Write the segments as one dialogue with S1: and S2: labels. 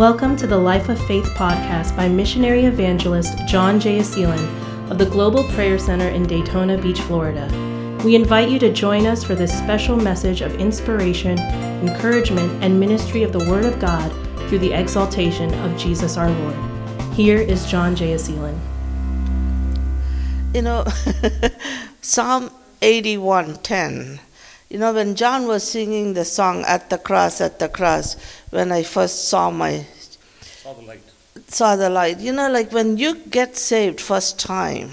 S1: Welcome to the Life of Faith podcast by missionary evangelist John Jeyaseelan of the Global Prayer Center in Daytona Beach, Florida. We invite you to join us for this special message of inspiration, encouragement, and ministry of the Word of God through the exaltation of Jesus our Lord. Here is John Jeyaseelan.
S2: You know, Psalm 81:10. You know, when John was singing the song "At the Cross, at the Cross," when I first saw my
S3: Saw the light.
S2: saw the light. You know, like when you get saved first time,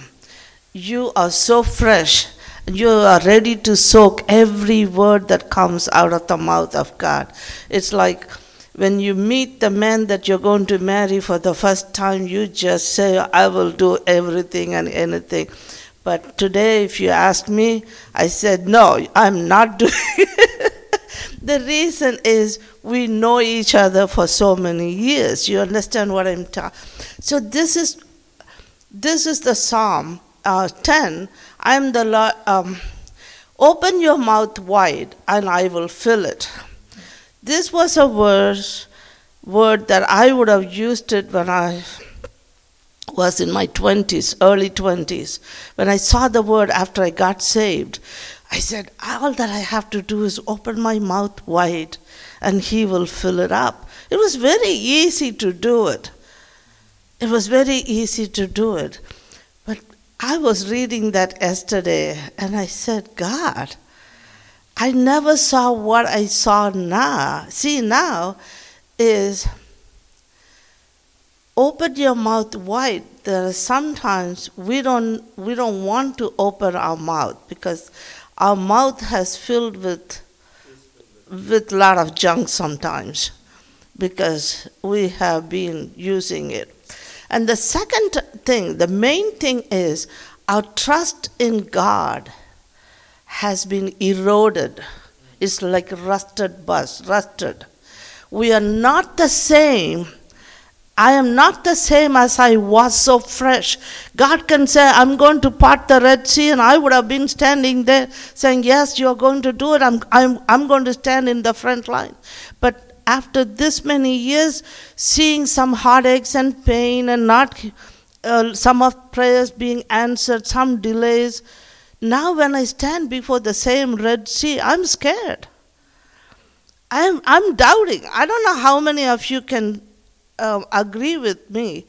S2: you are so fresh. You are ready to soak every word that comes out of the mouth of God. It's like when you meet the man that you're going to marry for the first time, you just say, I will do everything and anything. But today, if you ask me, I said, No, I'm not doing The reason is we know each other for so many years. You understand what I'm talking? So this is this is the Psalm uh, 10. I'm the Lord. Um, Open your mouth wide, and I will fill it. This was a verse word that I would have used it when I was in my 20s, early 20s. When I saw the word after I got saved, I said, All that I have to do is open my mouth wide and He will fill it up. It was very easy to do it. It was very easy to do it. But I was reading that yesterday and I said, God, I never saw what I saw now. See, now is open your mouth wide. There are sometimes we don't we don't want to open our mouth because our mouth has filled with with lot of junk sometimes because we have been using it. And the second thing, the main thing is our trust in God has been eroded. It's like rusted bus, rusted. We are not the same. I am not the same as I was so fresh. God can say, I'm going to part the Red Sea, and I would have been standing there saying, Yes, you're going to do it. I'm, I'm, I'm going to stand in the front line. But after this many years, seeing some heartaches and pain, and not uh, some of prayers being answered, some delays, now when I stand before the same Red Sea, I'm scared. I'm, I'm doubting. I don't know how many of you can um, agree with me.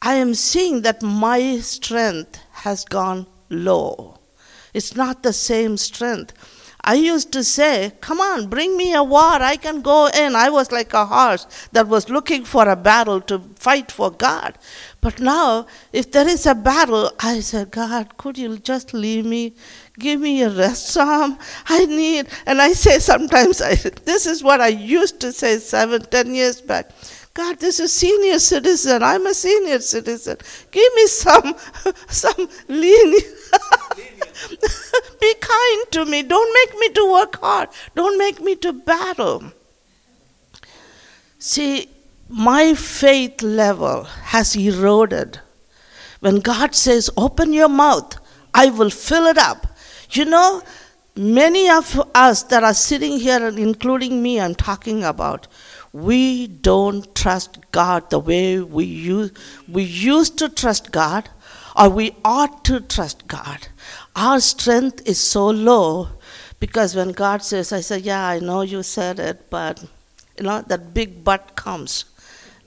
S2: I am seeing that my strength has gone low. It's not the same strength. I used to say, Come on, bring me a war, I can go in. I was like a horse that was looking for a battle to fight for God. But now, if there is a battle, I said, God, could you just leave me? Give me a rest psalm. I need, and I say sometimes, I, this is what I used to say seven, ten years back. God, this is a senior citizen. I'm a senior citizen. Give me some, some lenient. Be kind to me. Don't make me to work hard. Don't make me to battle. See, my faith level has eroded. When God says, Open your mouth, I will fill it up. You know, many of us that are sitting here, including me, I'm talking about, we don't trust God the way we use, we used to trust God or we ought to trust God. Our strength is so low because when God says, I say, Yeah, I know you said it, but you know, that big but comes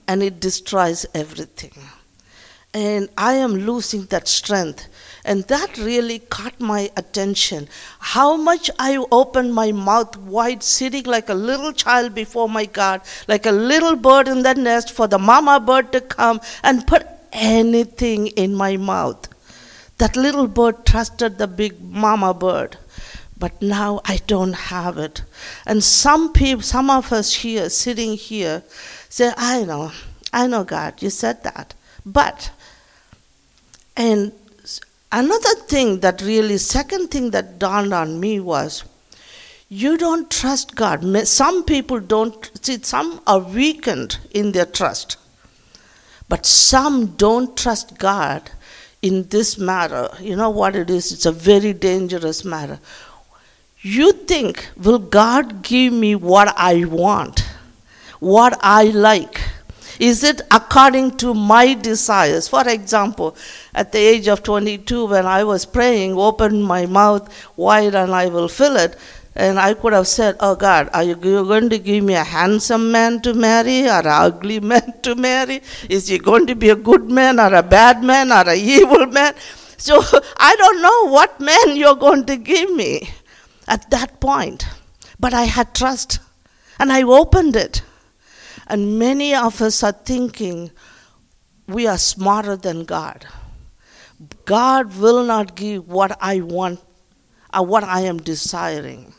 S2: and it destroys everything. And I am losing that strength. And that really caught my attention. How much I opened my mouth wide, sitting like a little child before my God, like a little bird in the nest for the mama bird to come and put anything in my mouth. That little bird trusted the big mama bird. But now I don't have it. And some people, some of us here, sitting here, say, I know, I know, God, you said that. But, and another thing that really, second thing that dawned on me was, you don't trust God. Some people don't, see, some are weakened in their trust. But some don't trust God in this matter. You know what it is? It's a very dangerous matter. You think, will God give me what I want, what I like? Is it according to my desires? For example, at the age of 22, when I was praying, open my mouth wide and I will fill it. And I could have said, Oh God, are you going to give me a handsome man to marry or an ugly man to marry? Is he going to be a good man or a bad man or an evil man? So I don't know what man you're going to give me at that point. But I had trust and I opened it. And many of us are thinking we are smarter than God. God will not give what I want or what I am desiring.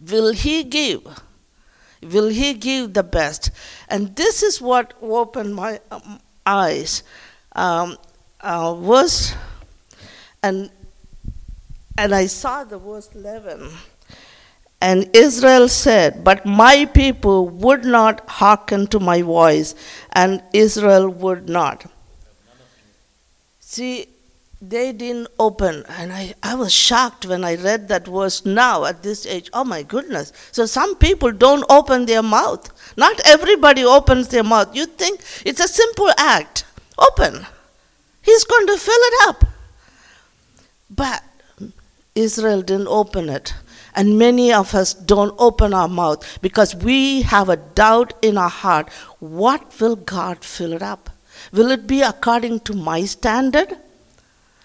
S2: Will He give? Will He give the best? And this is what opened my um, eyes. Um, uh, verse, and and I saw the verse 11. And Israel said, But my people would not hearken to my voice, and Israel would not. See, they didn't open. And I, I was shocked when I read that verse now at this age. Oh my goodness. So some people don't open their mouth. Not everybody opens their mouth. You think it's a simple act. Open. He's going to fill it up. But Israel didn't open it. And many of us don't open our mouth because we have a doubt in our heart what will God fill it up? Will it be according to my standard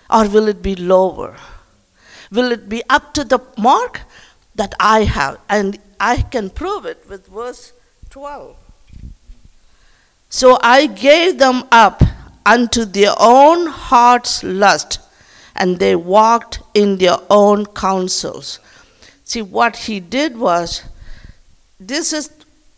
S2: or will it be lower? Will it be up to the mark that I have? And I can prove it with verse 12. So I gave them up unto their own heart's lust, and they walked in their own counsels. See, what he did was this is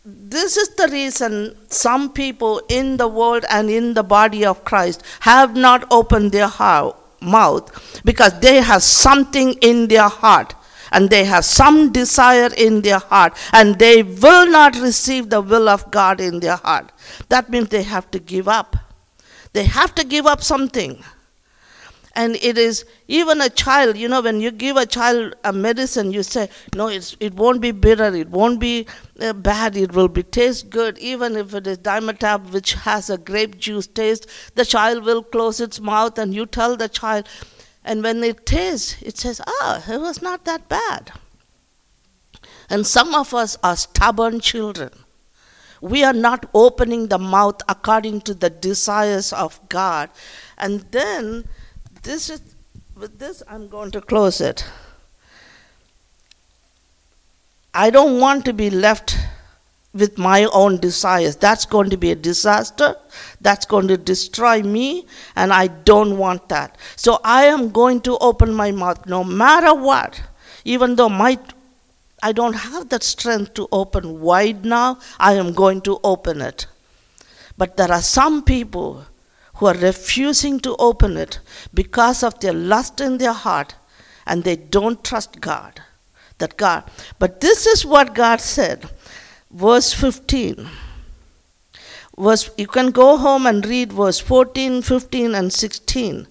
S2: this is the reason some people in the world and in the body of Christ have not opened their heart, mouth because they have something in their heart and they have some desire in their heart and they will not receive the will of God in their heart. That means they have to give up. They have to give up something. And it is even a child, you know, when you give a child a medicine, you say, no, it's, it won't be bitter, it won't be uh, bad, it will be taste good. Even if it is Dimetapp, which has a grape juice taste, the child will close its mouth and you tell the child. And when it tastes, it says, ah, it was not that bad. And some of us are stubborn children. We are not opening the mouth according to the desires of God. And then this is with this I'm going to close it. I don't want to be left with my own desires. That's going to be a disaster. That's going to destroy me, and I don't want that. So I am going to open my mouth no matter what. Even though my I don't have that strength to open wide now, I am going to open it. But there are some people who are refusing to open it because of their lust in their heart and they don't trust God. That God. But this is what God said. Verse 15. Verse, you can go home and read verse 14, 15, and 16.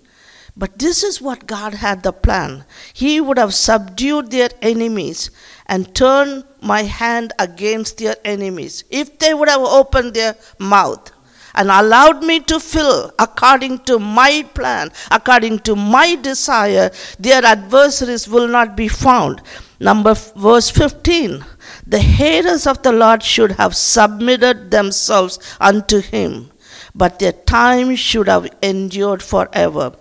S2: But this is what God had the plan. He would have subdued their enemies and turned my hand against their enemies if they would have opened their mouth and allowed me to fill according to my plan, according to my desire, their adversaries will not be found. Number verse 15 the haters of the Lord should have submitted themselves unto him, but their time should have endured forever.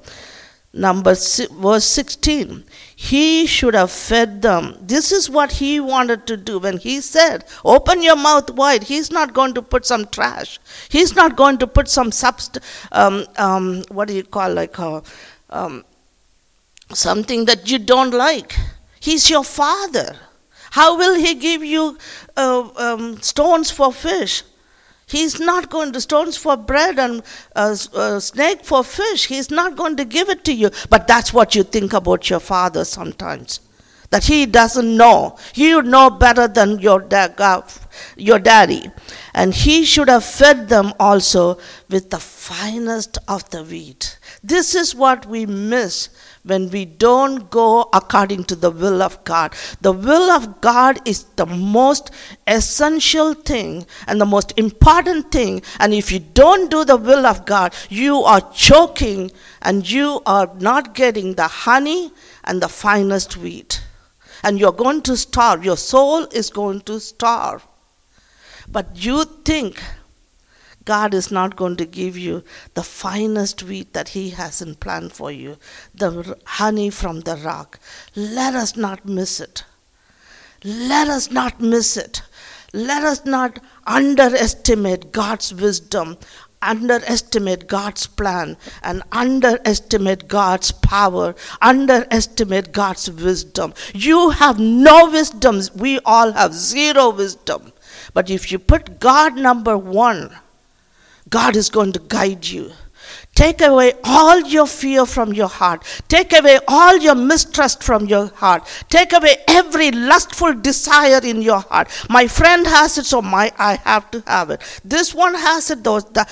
S2: Number verse 16 he should have fed them. This is what he wanted to do. When he said, Open your mouth wide, he's not going to put some trash. He's not going to put some subst- um, um, what do you call, like a, uh, um, something that you don't like. He's your father. How will he give you uh, um, stones for fish? He's not going to stones for bread and uh, a, a uh, snake for fish. He's not going to give it to you. But that's what you think about your father sometimes. that he doesn't know. You know better than your, da- uh, your daddy. And he should have fed them also with the finest of the wheat. This is what we miss when we don't go according to the will of God. The will of God is the most essential thing and the most important thing. And if you don't do the will of God, you are choking and you are not getting the honey and the finest wheat. And you're going to starve. Your soul is going to starve. But you think God is not going to give you the finest wheat that He has in plan for you, the honey from the rock. Let us not miss it. Let us not miss it. Let us not underestimate God's wisdom, underestimate God's plan, and underestimate God's power, underestimate God's wisdom. You have no wisdom. We all have zero wisdom. But if you put God number one, God is going to guide you. Take away all your fear from your heart. Take away all your mistrust from your heart. Take away every lustful desire in your heart. My friend has it, so my I have to have it. This one has it. The,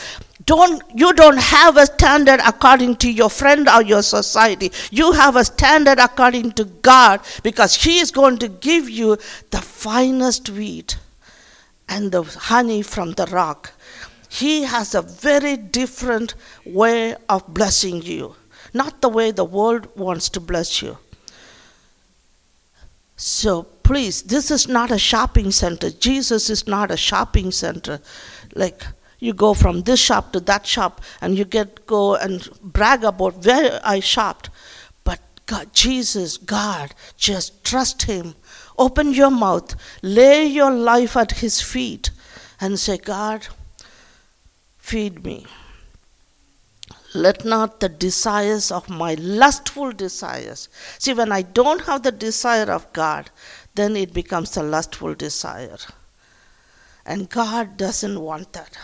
S2: don't you don't have a standard according to your friend or your society. You have a standard according to God because He is going to give you the finest wheat and the honey from the rock. He has a very different way of blessing you, not the way the world wants to bless you. So please, this is not a shopping center. Jesus is not a shopping center. Like you go from this shop to that shop and you get go and brag about where I shopped. But God, Jesus, God, just trust him. Open your mouth, lay your life at his feet and say, God, feed me. Let not the desires of my lustful desires. See, when I don't have the desire of God, then it becomes a lustful desire. And God doesn't want that.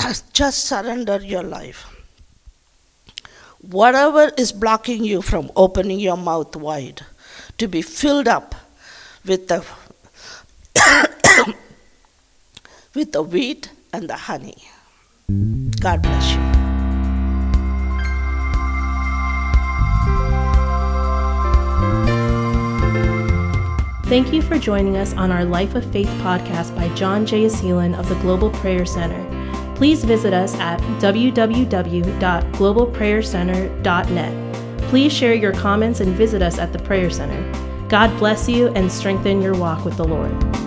S2: Just surrender your life. Whatever is blocking you from opening your mouth wide to be filled up with the with the wheat and the honey. God bless you.
S1: Thank you for joining us on our Life of Faith podcast by John Jeyaseelan of the Global Prayer Center. Please visit us at www.globalprayercenter.net. Please share your comments and visit us at the Prayer Center. God bless you and strengthen your walk with the Lord.